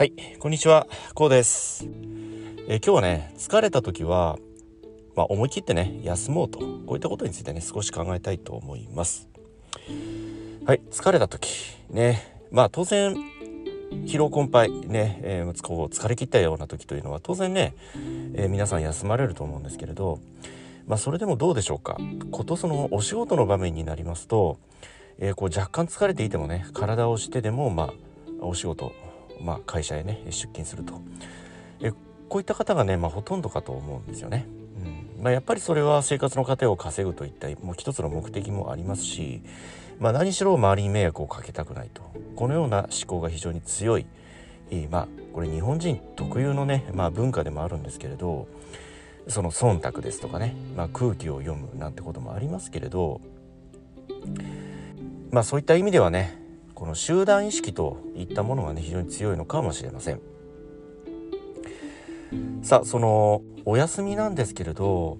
はい、こんにちは、こうです。え今日はね、疲れた時は、まあ、思い切ってね、休もうと、こういったことについてね、少し考えたいと思います。はい、疲れた時、ね、まあ当然、疲労困憊、ね、えーこう疲れ切ったような時というのは当然ね、えー皆さん休まれると思うんですけれど、まあそれでもどうでしょうか。ことそのお仕事の場面になりますと、えーこう若干疲れていてもね、体をしてでも、まあ、お仕事、まあ、会社へね出勤すると。えこういった方がね、まあ、ほとんどかと思うんですよね。うん。まあ、やっぱりそれは生活の糧を稼ぐといったもう一つの目的もありますし、まあ、何しろ周りに迷惑をかけたくないと。このような思考が非常に強い、えーまあこれ日本人特有のね、まあ、文化でもあるんですけれどその忖度ですとかね、まあ、空気を読むなんてこともありますけれどまあそういった意味ではねこの集団意識といったものがね非常に強いのかもしれません。さあそのお休みなんですけれど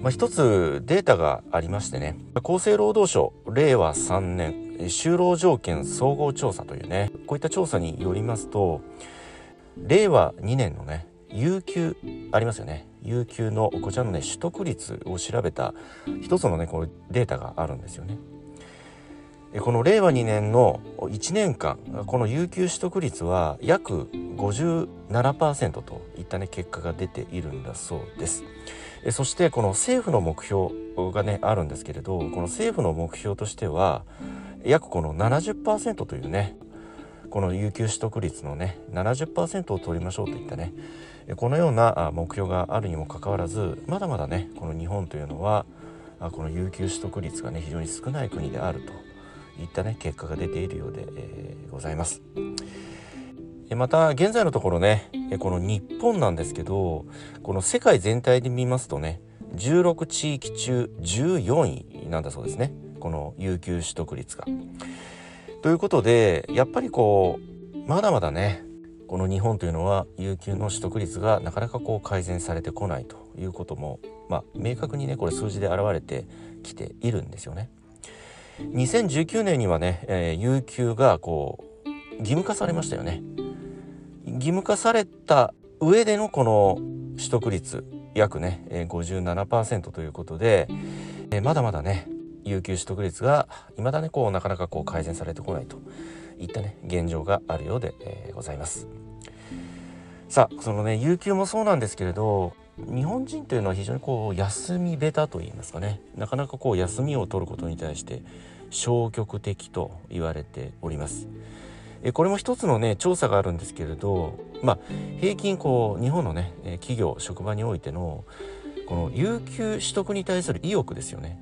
まあ、一つデータがありましてね。厚生労働省令和3年就労条件総合調査というねこういった調査によりますと令和2年のね有給ありますよね。有給のこちらのね取得率を調べた一つのねこのデータがあるんですよね。この令和2年の1年間この有給取得率は約57%といったね結果が出ているんだそうです。そしてこの政府の目標がねあるんですけれどこの政府の目標としては約この70%というねこの有給取得率のね70%を取りましょうといったねこのような目標があるにもかかわらずまだまだねこの日本というのはこの有給取得率がね非常に少ない国であるといったね結果が出ているようで、えーございます。また現在のところねこの日本なんですけどこの世界全体で見ますとね16地域中14位なんだそうですねこの有給取得率が。ということでやっぱりこうまだまだねこの日本というのは有給の取得率がなかなかこう改善されてこないということも、まあ、明確にねこれ数字で現れてきているんですよね。2019年にはね、えー有給がこう義務化されましたよね。義務化された上でのこの取得率約ねえー57%ということで、えーまだまだね有給取得率が未だねこうなかなかこう改善されてこないといったね現状があるようで、えーございます。さあそのね有給もそうなんですけれど日本人というのは非常にこう休みベタといいますかね。なかなかこう休みを取ることに対して消極的と言われております。えこれも一つのね調査があるんですけれどまあ平均こう日本のね企業職場においてのこの有給取得に対する意欲ですよね。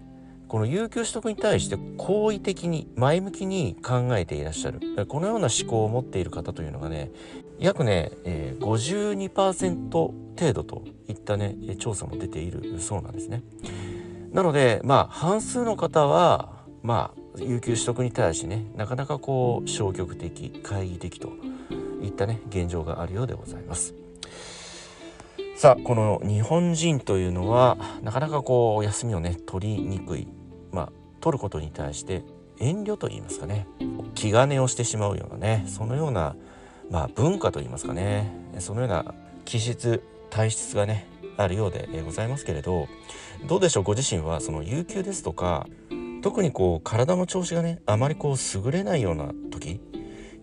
この有給取得に対して好意的に前向きに考えていらっしゃる。このような思考を持っている方というのがね約ね、えー52%程度といったね調査も出ているそうなんですね。なのでまあ半数の方はまあ有給取得に対してねなかなかこう消極的懐疑的といったね現状があるようでございます。さあこの日本人というのはなかなかこう休みをね取りにくいまあ取ることに対して遠慮と言いますかね気兼ねをしてしまうようなねそのようなまあ文化と言いますかね。そのような気質体質がねあるようでございますけれどどうでしょう？ご自身はその有給ですとか特にこう体の調子がねあまりこう優れないような時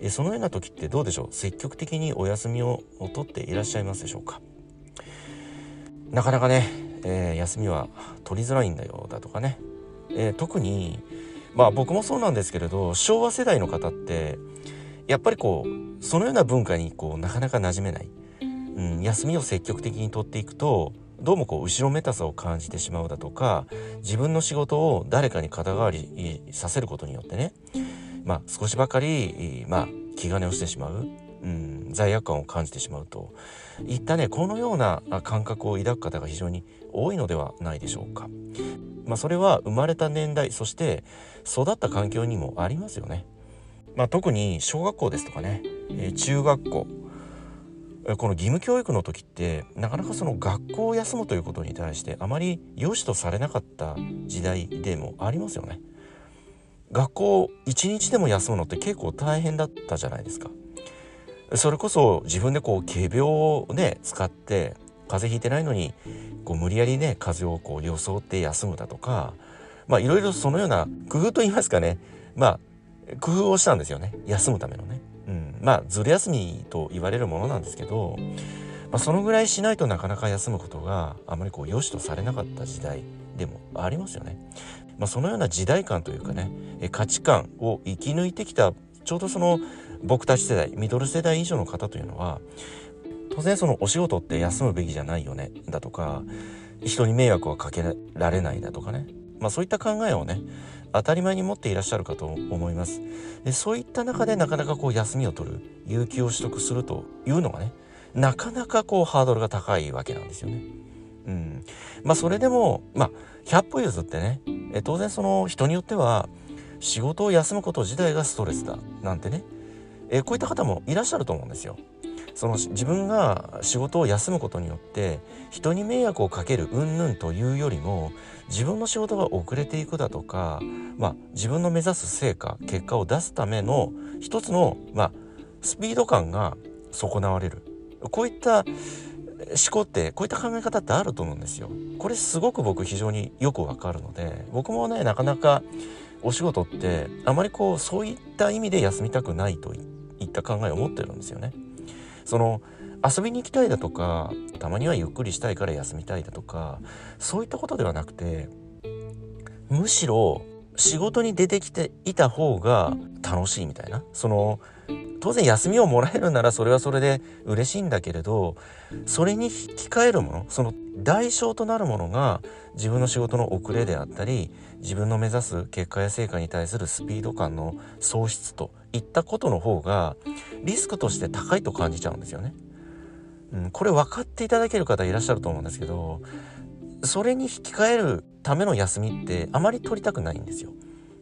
そのような時ってどうでしょう？積極的にお休みを取っていらっしゃいますでしょうか？なかなかね、えー休みは取りづらいんだよだとかね、えー特にまあ僕もそうなんですけれど昭和世代の方ってやっぱりこうそのような文化にこうなかなか馴染めない、うん、休みを積極的に取っていくとどうもこう後ろめたさを感じてしまうだとか自分の仕事を誰かに肩代わりさせることによってねまあ少しばかりまあ気兼ねをしてしまう、うん、罪悪感を感じてしまうといったねこのようなあ感覚を抱く方が非常に多いのではないでしょうか。まあ、それは生まれた年代そして育った環境にもありますよね。まあ、特に小学校ですとかね、えー中学校この義務教育の時ってなかなかその学校を休むということに対してあまり良しとされなかった時代でもありますよね。学校一日でも休むのって結構大変だったじゃないですか。それこそ自分でこう仮病をね使って風邪ひいてないのにこう無理やりね風邪をこう装って休むだとかまあいろいろそのような工夫と言いますかねまあ工夫をしたんですよね休むためのね。うん、まあずる休みと言われるものなんですけど、まあ、そのぐらいしないとなかなか休むことがあまりこう良しとされなかった時代でもありますよね。まあ、そのような時代感というかね価値観を生き抜いてきたちょうどその僕たち世代ミドル世代以上の方というのは当然そのお仕事って休むべきじゃないよねだとか人に迷惑はかけられないだとかねまあそういった考えをね当たり前に持っていらっしゃるかと思いますでそういった中でなかなかこう休みを取る有給を取得するというのがねなかなかこうハードルが高いわけなんですよね。うん、まあそれでもまあ100歩譲ってねえ当然その人によっては仕事を休むこと自体がストレスだなんてねえこういった方もいらっしゃると思うんですよ。その自分が仕事を休むことによって人に迷惑をかける云々というよりも自分の仕事が遅れていくだとか、まあ、自分の目指す成果結果を出すための一つの、まあ、スピード感が損なわれるこういった思考ってこういった考え方ってあると思うんですよ。これすごく僕非常によくわかるので僕もねなかなかお仕事ってあまりこうそういった意味で休みたくないといった考えを持ってるんですよね。その遊びに行きたいだとかたまにはゆっくりしたいから休みたいだとかそういったことではなくてむしろ仕事に出てきていた方が楽しいみたいな。その当然休みをもらえるならそれはそれで嬉しいんだけれどそれに引き換えるものその代償となるものが自分の仕事の遅れであったり自分の目指す結果や成果に対するスピード感の喪失といったことの方がリスクとして高いと感じちゃうんですよね。うん、これ分かっていただける方いらっしゃると思うんですけどそれに引き換えるための休みってあまり取りたくないんですよ。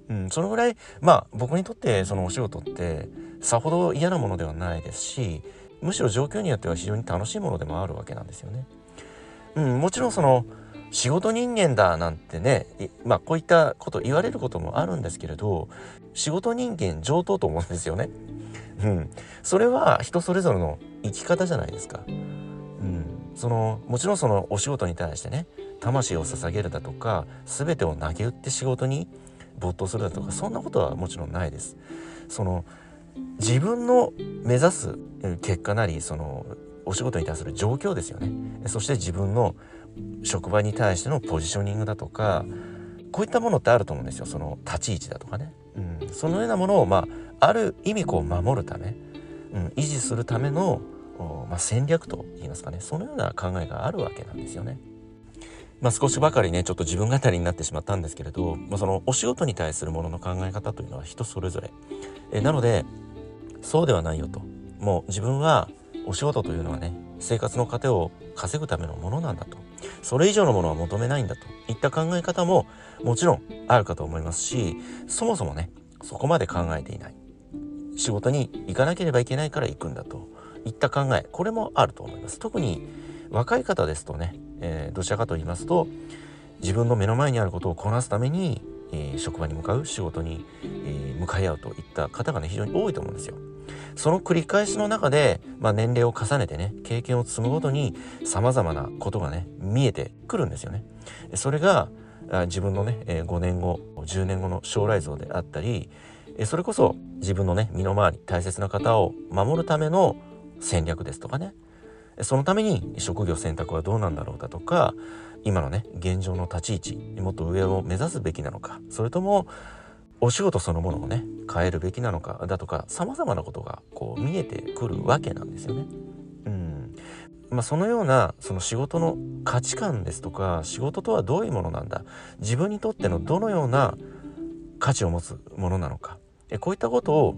うん、そのぐらいまあ僕にとってそのお仕事ってさほど嫌なものではないですしむしろ状況によっては非常に楽しいものでもあるわけなんですよね。うん、もちろんその仕事人間だなんてねまあこういったこと言われることもあるんですけれど仕事人間上等と思うんですよね。うん、それは人それぞれの生き方じゃないですか。うん、そのもちろんそのお仕事に対してね魂を捧げるだとか全てを投げ打って仕事に没頭するだとかそんなことはもちろんないです。その自分の目指す結果なりそのお仕事に対する状況ですよね。そして自分の職場に対してのポジショニングだとかこういったものってあると思うんですよ。その立ち位置だとかね、うん、そのようなものをまあある意味こう守るため、うん、維持するための、まあ、戦略といいますかね。そのような考えがあるわけなんですよね。まあ、少しばかりねちょっと自分語りになってしまったんですけれど、まあ、そのお仕事に対するものの考え方というのは人それぞれ。えなのでそうではないよと。もう自分はお仕事というのはね生活の糧を稼ぐためのものなんだと。それ以上のものは求めないんだと。いった考え方ももちろんあるかと思いますしそもそもねそこまで考えていない。仕事に行かなければいけないから行くんだと。いった考えこれもあると思います。特に若い方ですとね、えー、どちらかと言いますと自分の目の前にあることをこなすために、えー、職場に向かう仕事に、えー、向かい合うといった方がね非常に多いと思うんですよ。その繰り返しの中で、まあ、年齢を重ねてね経験を積むごとにさまざまなことがね見えてくるんですよね。それが自分のね5年後10年後の将来像であったりそれこそ自分のね身の回り大切な方を守るための戦略ですとかねそのために職業選択はどうなんだろうだとか今のね現状の立ち位置もっと上を目指すべきなのかそれともお仕事そのものをね変えるべきなのかだとかさまざまなことがこう見えてくるわけなんですよね。うんまあ、そのようなその仕事の価値観ですとか仕事とはどういうものなんだ自分にとってのどのような価値を持つものなのかえこういったことを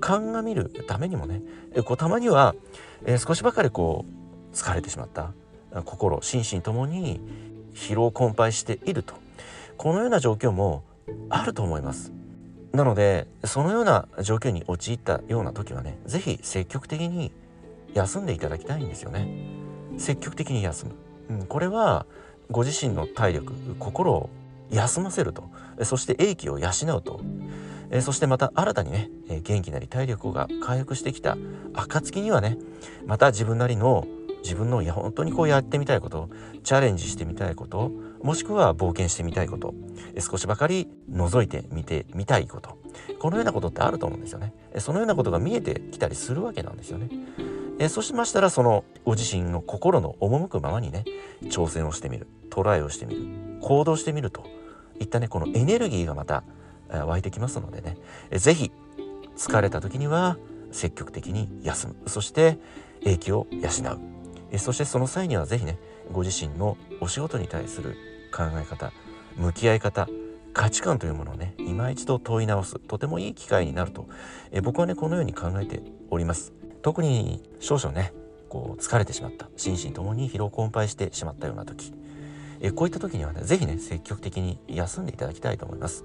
鑑みるためにもねこうたまには、え少しばかりこう疲れてしまった心心身ともに疲労困憊していると。このような状況もあると思います。なのでそのような状況に陥ったような時はね是非積極的に休んでいただきたいんですよね。積極的に休む、うん、これはご自身の体力心を休ませると。そして英気を養うと。えそしてまた新たにね、え元気なり体力が回復してきた暁にはねまた自分なりの自分のいや本当にこうやってみたいことチャレンジしてみたいこともしくは冒険してみたいこと少しばかり覗いてみてみたいことこのようなことってあると思うんですよね。そのようなことが見えてきたりするわけなんですよね。えそうしましたらそのご自身の心の赴くままにね挑戦をしてみるトライをしてみる行動してみるといったねこのエネルギーがまた湧いてきますのでね。是非疲れた時には積極的に休む。そして英気を養う。そしてその際には是非ねご自身のお仕事に対する考え方向き合い方価値観というものをね今一度問い直す。とてもいい機会になると。え僕はねこのように考えております。特に少々ねこう疲れてしまった。心身ともに疲労困憊してしまったような時。えこういった時にはね是非ね積極的に休んでいただきたいと思います。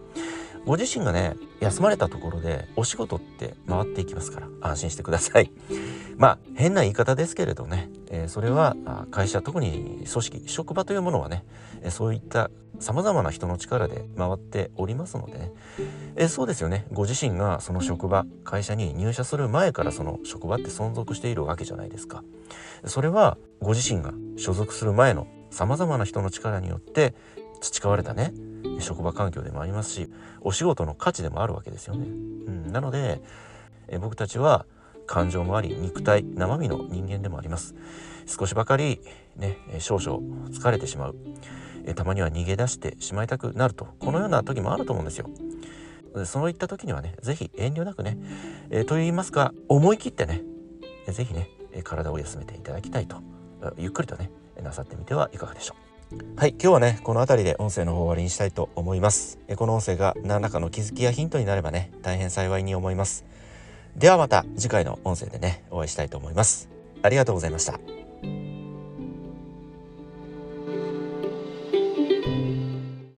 ご自身がね休まれたところでお仕事って回っていきますから安心してください。まあ変な言い方ですけれどね、えー、それは会社特に組織職場というものはね、えー、そういった様々な人の力で回っておりますのでね、えー、そうですよね。ご自身がその職場会社に入社する前からその職場って存続しているわけじゃないですか。それはご自身が所属する前の様々な人の力によって培われたね職場環境でもありますしお仕事の価値でもあるわけですよね。うん、なのでえ僕たちは感情もあり肉体生身の人間でもあります。少しばかりね少々疲れてしまう。えたまには逃げ出してしまいたくなると。このような時もあると思うんですよ。そういった時にはね是非遠慮なくね、えと言いますか思い切ってね是非ね体を休めていただきたいとゆっくりとねなさってみてはいかがでしょう。はい、今日はね、この辺りで音声の方終わりにしたいと思います。えこの音声が何らかの気づきやヒントになればね、大変幸いに思います。ではまた次回の音声でね、お会いしたいと思います。ありがとうございました。